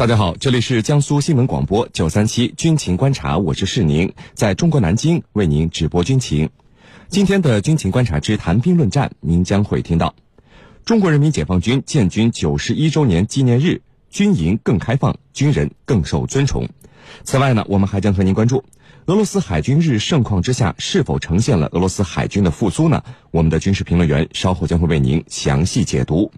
大家好，这里是江苏新闻广播九三七军情观察，我是世宁，在中国南京为您直播军情。今天的军情观察之谈兵论战，您将会听到：中国人民解放军建军九十一周年纪念日，军营更开放，军人更受尊崇。此外呢，我们还将和您关注俄罗斯海军日盛况之下，是否呈现了俄罗斯海军的复苏呢？我们的军事评论员稍后将会为您详细解读。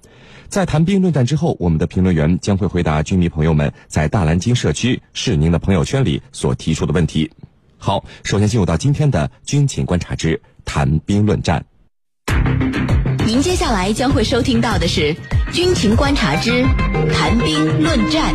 在谈兵论战之后，我们的评论员将会回答军迷朋友们在大蓝鲸社区是您的朋友圈里所提出的问题。好，首先进入到今天的军情观察之谈兵论战。您接下来将会收听到的是军情观察之谈兵论战。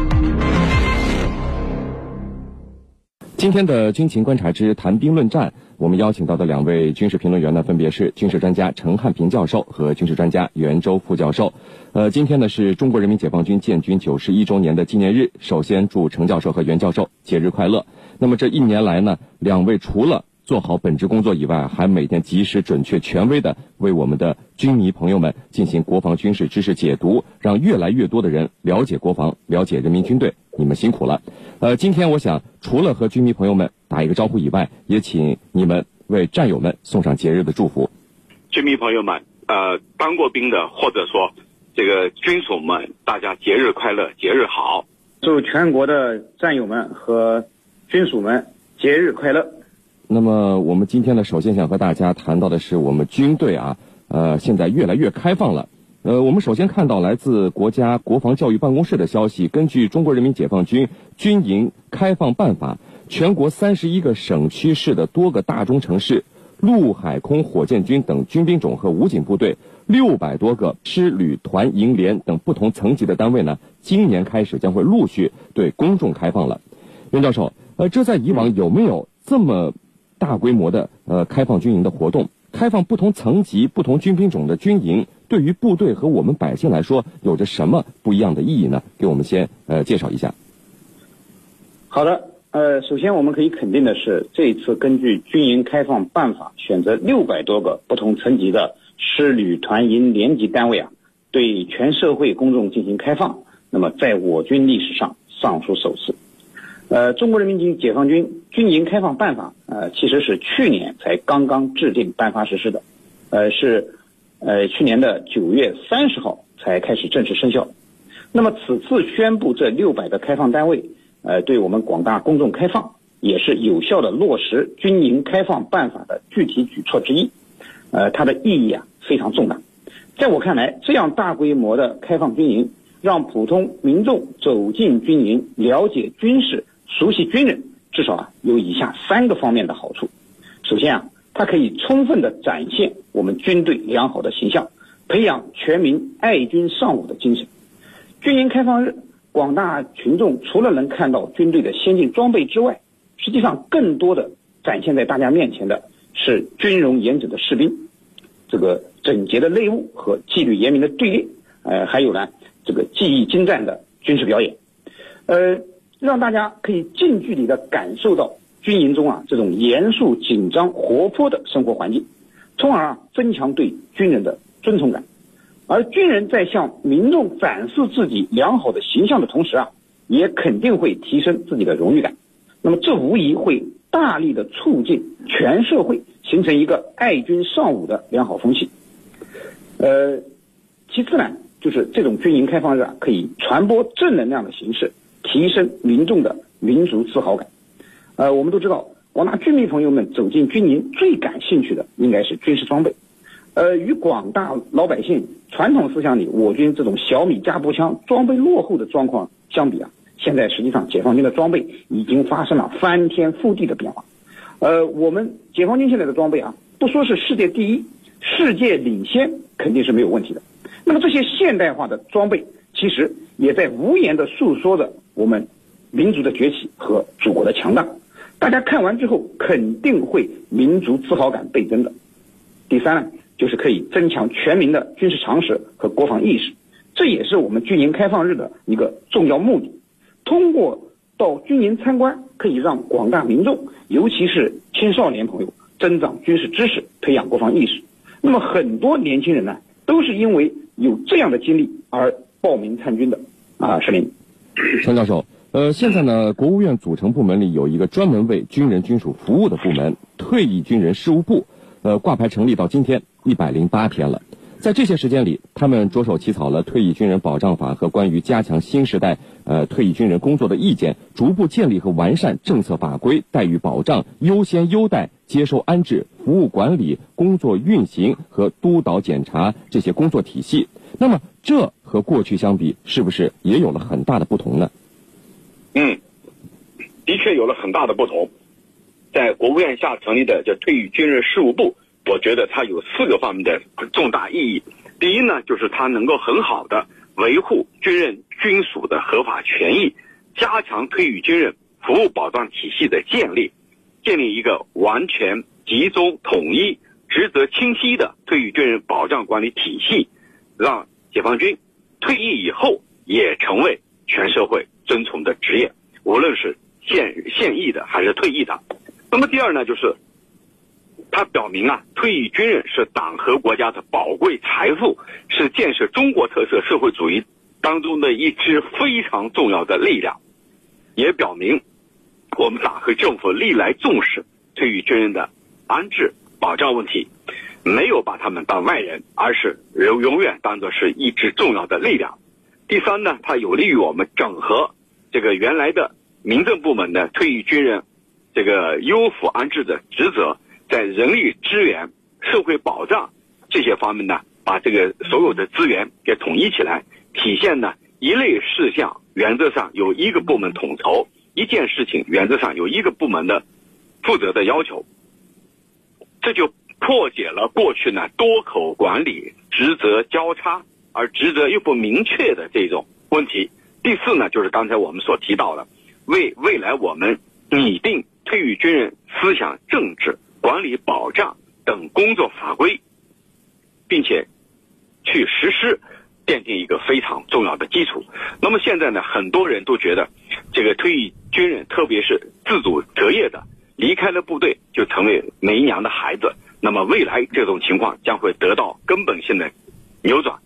今天的军情观察之谈兵论战。我们邀请到的两位军事评论员呢，分别是军事专家陈汉平教授和军事专家袁周副教授。呃，今天呢是中国人民解放军建军九十一周年的纪念日，首先祝陈教授和袁教授节日快乐。那么这一年来呢，两位除了做好本职工作以外，还每天及时、准确、权威的为我们的军迷朋友们进行国防军事知识解读，让越来越多的人了解国防、了解人民军队。你们辛苦了。呃，今天我想除了和军迷朋友们打一个招呼以外，也请你们为战友们送上节日的祝福。军迷朋友们，呃，当过兵的或者说这个军属们，大家节日快乐，节日好。祝全国的战友们和军属们节日快乐。那么我们今天呢，首先想和大家谈到的是我们军队啊，呃，现在越来越开放了。呃，我们首先看到来自国家国防教育办公室的消息，根据《中国人民解放军军营开放办法》，全国三十一个省区市的多个大中城市，陆海空火箭军等军兵种和武警部队六百多个师旅团营连等不同层级的单位呢，今年开始将会陆续对公众开放了。袁教授，呃，这在以往有没有这么？大规模的呃开放军营的活动，开放不同层级、不同军兵种的军营，对于部队和我们百姓来说，有着什么不一样的意义呢？给我们先呃介绍一下。好的，呃，首先我们可以肯定的是，这一次根据军营开放办法，选择六百多个不同层级的师旅团营连级单位啊，对全社会公众进行开放，那么在我军历史上尚属首次。呃，中国人民解放军军营开放办法，呃，其实是去年才刚刚制定颁发实施的，呃，是呃去年的九月三十号才开始正式生效。那么此次宣布这六百个开放单位，呃，对我们广大公众开放，也是有效的落实军营开放办法的具体举措之一。呃，它的意义啊非常重大。在我看来，这样大规模的开放军营，让普通民众走进军营，了解军事。熟悉军人，至少啊有以下三个方面的好处。首先啊，它可以充分的展现我们军队良好的形象，培养全民爱军尚武的精神。军营开放日，广大群众除了能看到军队的先进装备之外，实际上更多的展现在大家面前的是军容严整的士兵，这个整洁的内务和纪律严明的队列，呃，还有呢这个技艺精湛的军事表演，呃。让大家可以近距离的感受到军营中啊这种严肃、紧张、活泼的生活环境，从而啊增强对军人的尊崇感。而军人在向民众展示自己良好的形象的同时啊，也肯定会提升自己的荣誉感。那么这无疑会大力的促进全社会形成一个爱军尚武的良好风气。呃，其次呢，就是这种军营开放日啊，可以传播正能量的形式。提升民众的民族自豪感。呃，我们都知道，广大军迷朋友们走进军营最感兴趣的应该是军事装备。呃，与广大老百姓传统思想里我军这种小米加步枪装备落后的状况相比啊，现在实际上解放军的装备已经发生了翻天覆地的变化。呃，我们解放军现在的装备啊，不说是世界第一，世界领先肯定是没有问题的。那么这些现代化的装备，其实也在无言的诉说着。我们民族的崛起和祖国的强大，大家看完之后肯定会民族自豪感倍增的。第三呢，就是可以增强全民的军事常识和国防意识，这也是我们军营开放日的一个重要目的。通过到军营参观，可以让广大民众，尤其是青少年朋友增长军事知识，培养国防意识。那么很多年轻人呢，都是因为有这样的经历而报名参军的啊，市民。陈教授，呃，现在呢，国务院组成部门里有一个专门为军人军属服务的部门——退役军人事务部，呃，挂牌成立到今天一百零八天了。在这些时间里，他们着手起草了《退役军人保障法》和关于加强新时代呃退役军人工作的意见，逐步建立和完善政策法规、待遇保障、优先优待、接收安置、服务管理、工作运行和督导检查这些工作体系。那么，这和过去相比，是不是也有了很大的不同呢？嗯，的确有了很大的不同。在国务院下成立的叫退役军人事务部。我觉得它有四个方面的重大意义。第一呢，就是它能够很好的维护军人军属的合法权益，加强退役军人服务保障体系的建立，建立一个完全集中统一、职责清晰的退役军人保障管理体系，让解放军退役以后也成为全社会尊崇的职业，无论是现现役的还是退役的。那么第二呢，就是。它表明啊，退役军人是党和国家的宝贵财富，是建设中国特色社会主义当中的一支非常重要的力量，也表明我们党和政府历来重视退役军人的安置保障问题，没有把他们当外人，而是永永远当作是一支重要的力量。第三呢，它有利于我们整合这个原来的民政部门的退役军人这个优抚安置的职责。在人力资源、社会保障这些方面呢，把这个所有的资源给统一起来，体现呢一类事项原则上由一个部门统筹，一件事情原则上有一个部门的负责的要求，这就破解了过去呢多口管理、职责交叉而职责又不明确的这种问题。第四呢，就是刚才我们所提到的，为未来我们拟定退役军人思想政治。管理保障等工作法规，并且去实施，奠定一个非常重要的基础。那么现在呢，很多人都觉得，这个退役军人，特别是自主择业的，离开了部队就成为没娘的孩子。那么未来这种情况将会得到根本性的扭转。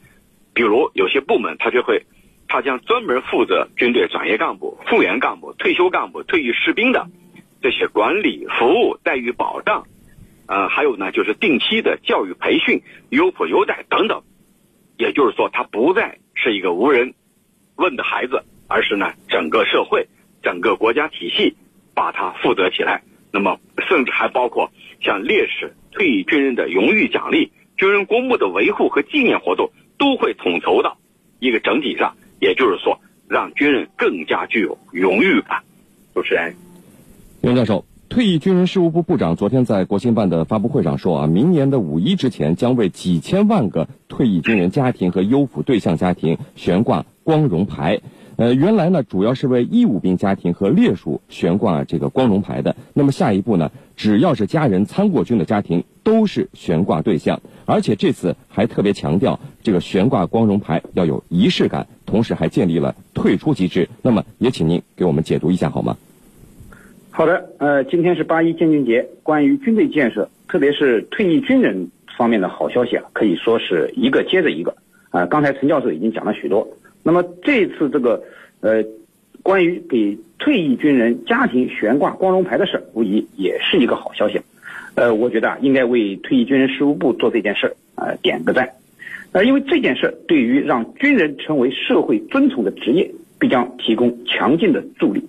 比如有些部门，他就会，他将专门负责军队转业干部、复员干部、退休干部、退役士兵的。这些管理、服务、待遇保障，呃，还有呢，就是定期的教育培训、优抚优待等等。也就是说，他不再是一个无人问的孩子，而是呢，整个社会、整个国家体系把他负责起来。那么，甚至还包括像烈士、退役军人的荣誉奖励、军人公墓的维护和纪念活动，都会统筹到一个整体上。也就是说，让军人更加具有荣誉感。主持人。袁教授，退役军人事务部部长昨天在国新办的发布会上说啊，明年的五一之前将为几千万个退役军人家庭和优抚对象家庭悬挂光荣牌。呃，原来呢主要是为义务兵家庭和烈属悬挂这个光荣牌的。那么下一步呢，只要是家人参过军的家庭都是悬挂对象。而且这次还特别强调，这个悬挂光荣牌要有仪式感，同时还建立了退出机制。那么也请您给我们解读一下好吗？好的，呃，今天是八一建军节，关于军队建设，特别是退役军人方面的好消息啊，可以说是一个接着一个啊。刚才陈教授已经讲了许多，那么这次这个呃，关于给退役军人家庭悬挂光荣牌的事，无疑也是一个好消息。呃，我觉得啊，应该为退役军人事务部做这件事儿呃点个赞，呃，因为这件事对于让军人成为社会尊崇的职业，必将提供强劲的助力。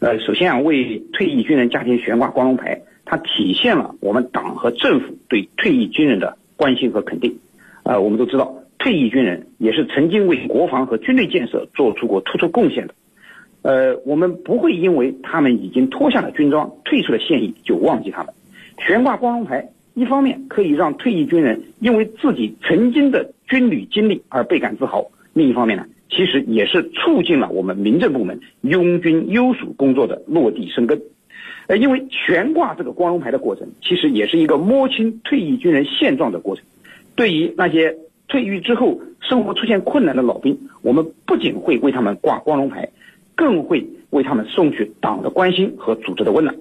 呃，首先啊，为退役军人家庭悬挂光荣牌，它体现了我们党和政府对退役军人的关心和肯定。啊，我们都知道，退役军人也是曾经为国防和军队建设做出过突出贡献的。呃，我们不会因为他们已经脱下了军装、退出了现役就忘记他们。悬挂光荣牌，一方面可以让退役军人因为自己曾经的军旅经历而倍感自豪，另一方面呢？其实也是促进了我们民政部门拥军优属工作的落地生根，呃，因为悬挂这个光荣牌的过程，其实也是一个摸清退役军人现状的过程。对于那些退役之后生活出现困难的老兵，我们不仅会为他们挂光荣牌，更会为他们送去党的关心和组织的温暖。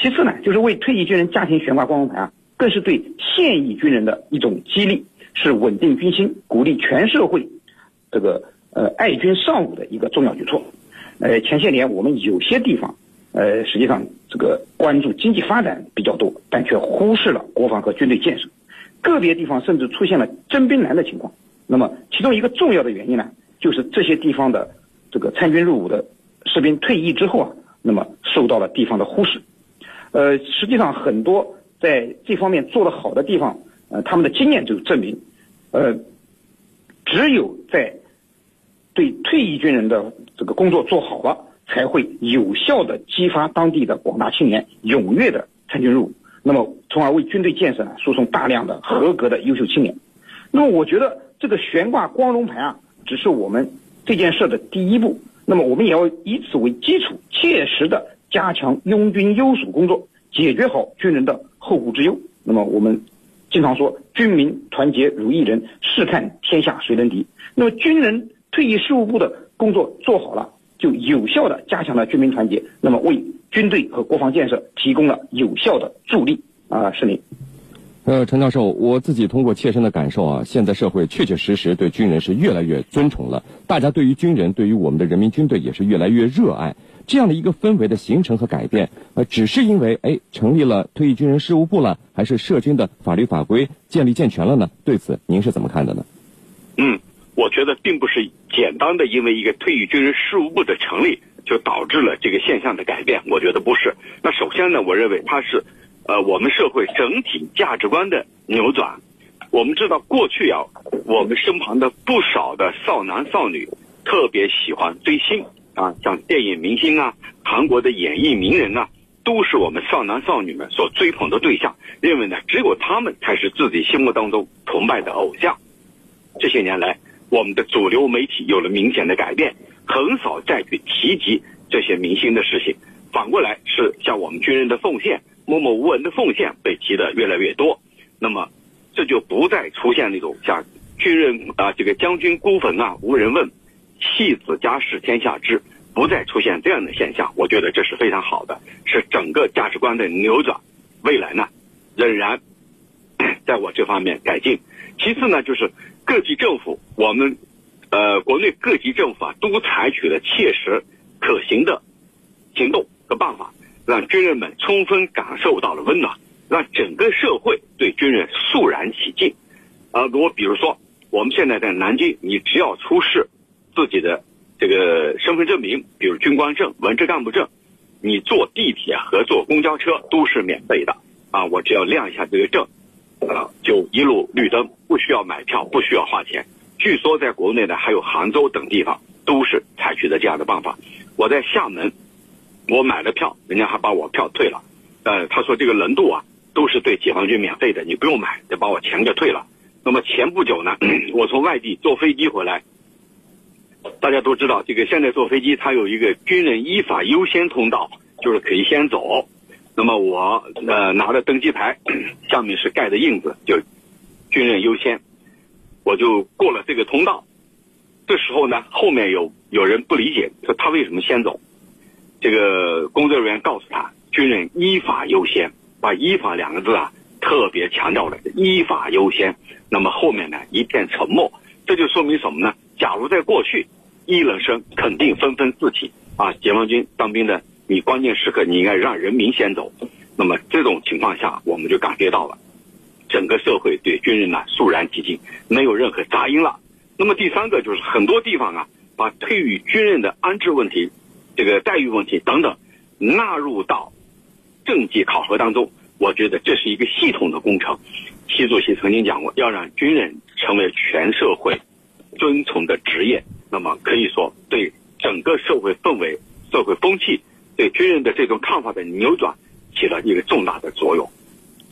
其次呢，就是为退役军人家庭悬挂光荣牌啊，更是对现役军人的一种激励，是稳定军心、鼓励全社会这个。呃，爱军尚武的一个重要举措。呃，前些年我们有些地方，呃，实际上这个关注经济发展比较多，但却忽视了国防和军队建设，个别地方甚至出现了征兵难的情况。那么，其中一个重要的原因呢，就是这些地方的这个参军入伍的士兵退役之后啊，那么受到了地方的忽视。呃，实际上很多在这方面做得好的地方，呃，他们的经验就证明，呃，只有在对退役军人的这个工作做好了，才会有效的激发当地的广大青年踊跃的参军入伍，那么从而为军队建设呢输送大量的合格的优秀青年。那么我觉得。这个悬挂光荣牌啊，只是我们这件事的第一步。那么，我们也要以此为基础，切实的加强拥军优属工作，解决好军人的后顾之忧。那么，我们经常说“军民团结如一人，试看天下谁能敌”。那么，军人退役事务部的工作做好了，就有效的加强了军民团结，那么为军队和国防建设提供了有效的助力。啊，是您。呃，陈教授，我自己通过切身的感受啊，现在社会确确实实对军人是越来越尊崇了。大家对于军人，对于我们的人民军队也是越来越热爱。这样的一个氛围的形成和改变，呃，只是因为哎成立了退役军人事务部了，还是涉军的法律法规建立健全了呢？对此您是怎么看的呢？嗯，我觉得并不是简单的因为一个退役军人事务部的成立就导致了这个现象的改变。我觉得不是。那首先呢，我认为它是。呃，我们社会整体价值观的扭转，我们知道过去啊，我们身旁的不少的少男少女特别喜欢追星啊，像电影明星啊、韩国的演艺名人啊，都是我们少男少女们所追捧的对象，认为呢，只有他们才是自己心目当中崇拜的偶像。这些年来，我们的主流媒体有了明显的改变，很少再去提及这些明星的事情，反过来是像我们军人的奉献。默默无闻的奉献被提的越来越多，那么这就不再出现那种像军人啊，这个将军孤坟啊无人问，弃子家事天下知，不再出现这样的现象。我觉得这是非常好的，是整个价值观的扭转。未来呢，仍然 在我这方面改进。其次呢，就是各级政府，我们呃国内各级政府啊，都采取了切实可行的行动和办法。让军人们充分感受到了温暖，让整个社会对军人肃然起敬。啊，我比如说，我们现在在南京，你只要出示自己的这个身份证明，比如军官证、文职干部证，你坐地铁和坐公交车都是免费的。啊，我只要亮一下这个证，就一路绿灯，不需要买票，不需要花钱。据说在国内呢，还有杭州等地方都是采取的这样的办法。我在厦门。我买了票，人家还把我票退了。呃，他说这个轮渡啊，都是对解放军免费的，你不用买，得把我钱给退了。那么前不久呢，我从外地坐飞机回来，大家都知道，这个现在坐飞机它有一个军人依法优先通道，就是可以先走。那么我呃拿着登机牌，上面是盖的印子，就军人优先，我就过了这个通道。这时候呢，后面有有人不理解，说他为什么先走？这个工作人员告诉他，军人依法优先，把“依法”两个字啊特别强调了，依法优先。那么后面呢一片沉默，这就说明什么呢？假如在过去，一人声肯定纷纷四起啊！解放军当兵的，你关键时刻你应该让人民先走。那么这种情况下，我们就感觉到了，整个社会对军人呢肃然起敬，没有任何杂音了。那么第三个就是很多地方啊，把退役军人的安置问题。这个待遇问题等等，纳入到政绩考核当中，我觉得这是一个系统的工程。习主席曾经讲过，要让军人成为全社会尊崇的职业，那么可以说对整个社会氛围、社会风气、对军人的这种看法的扭转，起了一个重大的作用。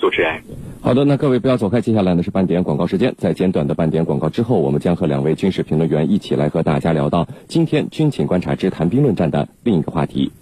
主持人，好的，那各位不要走开，接下来呢是半点广告时间。在简短的半点广告之后，我们将和两位军事评论员一起来和大家聊到今天军情观察之谈兵论战的另一个话题。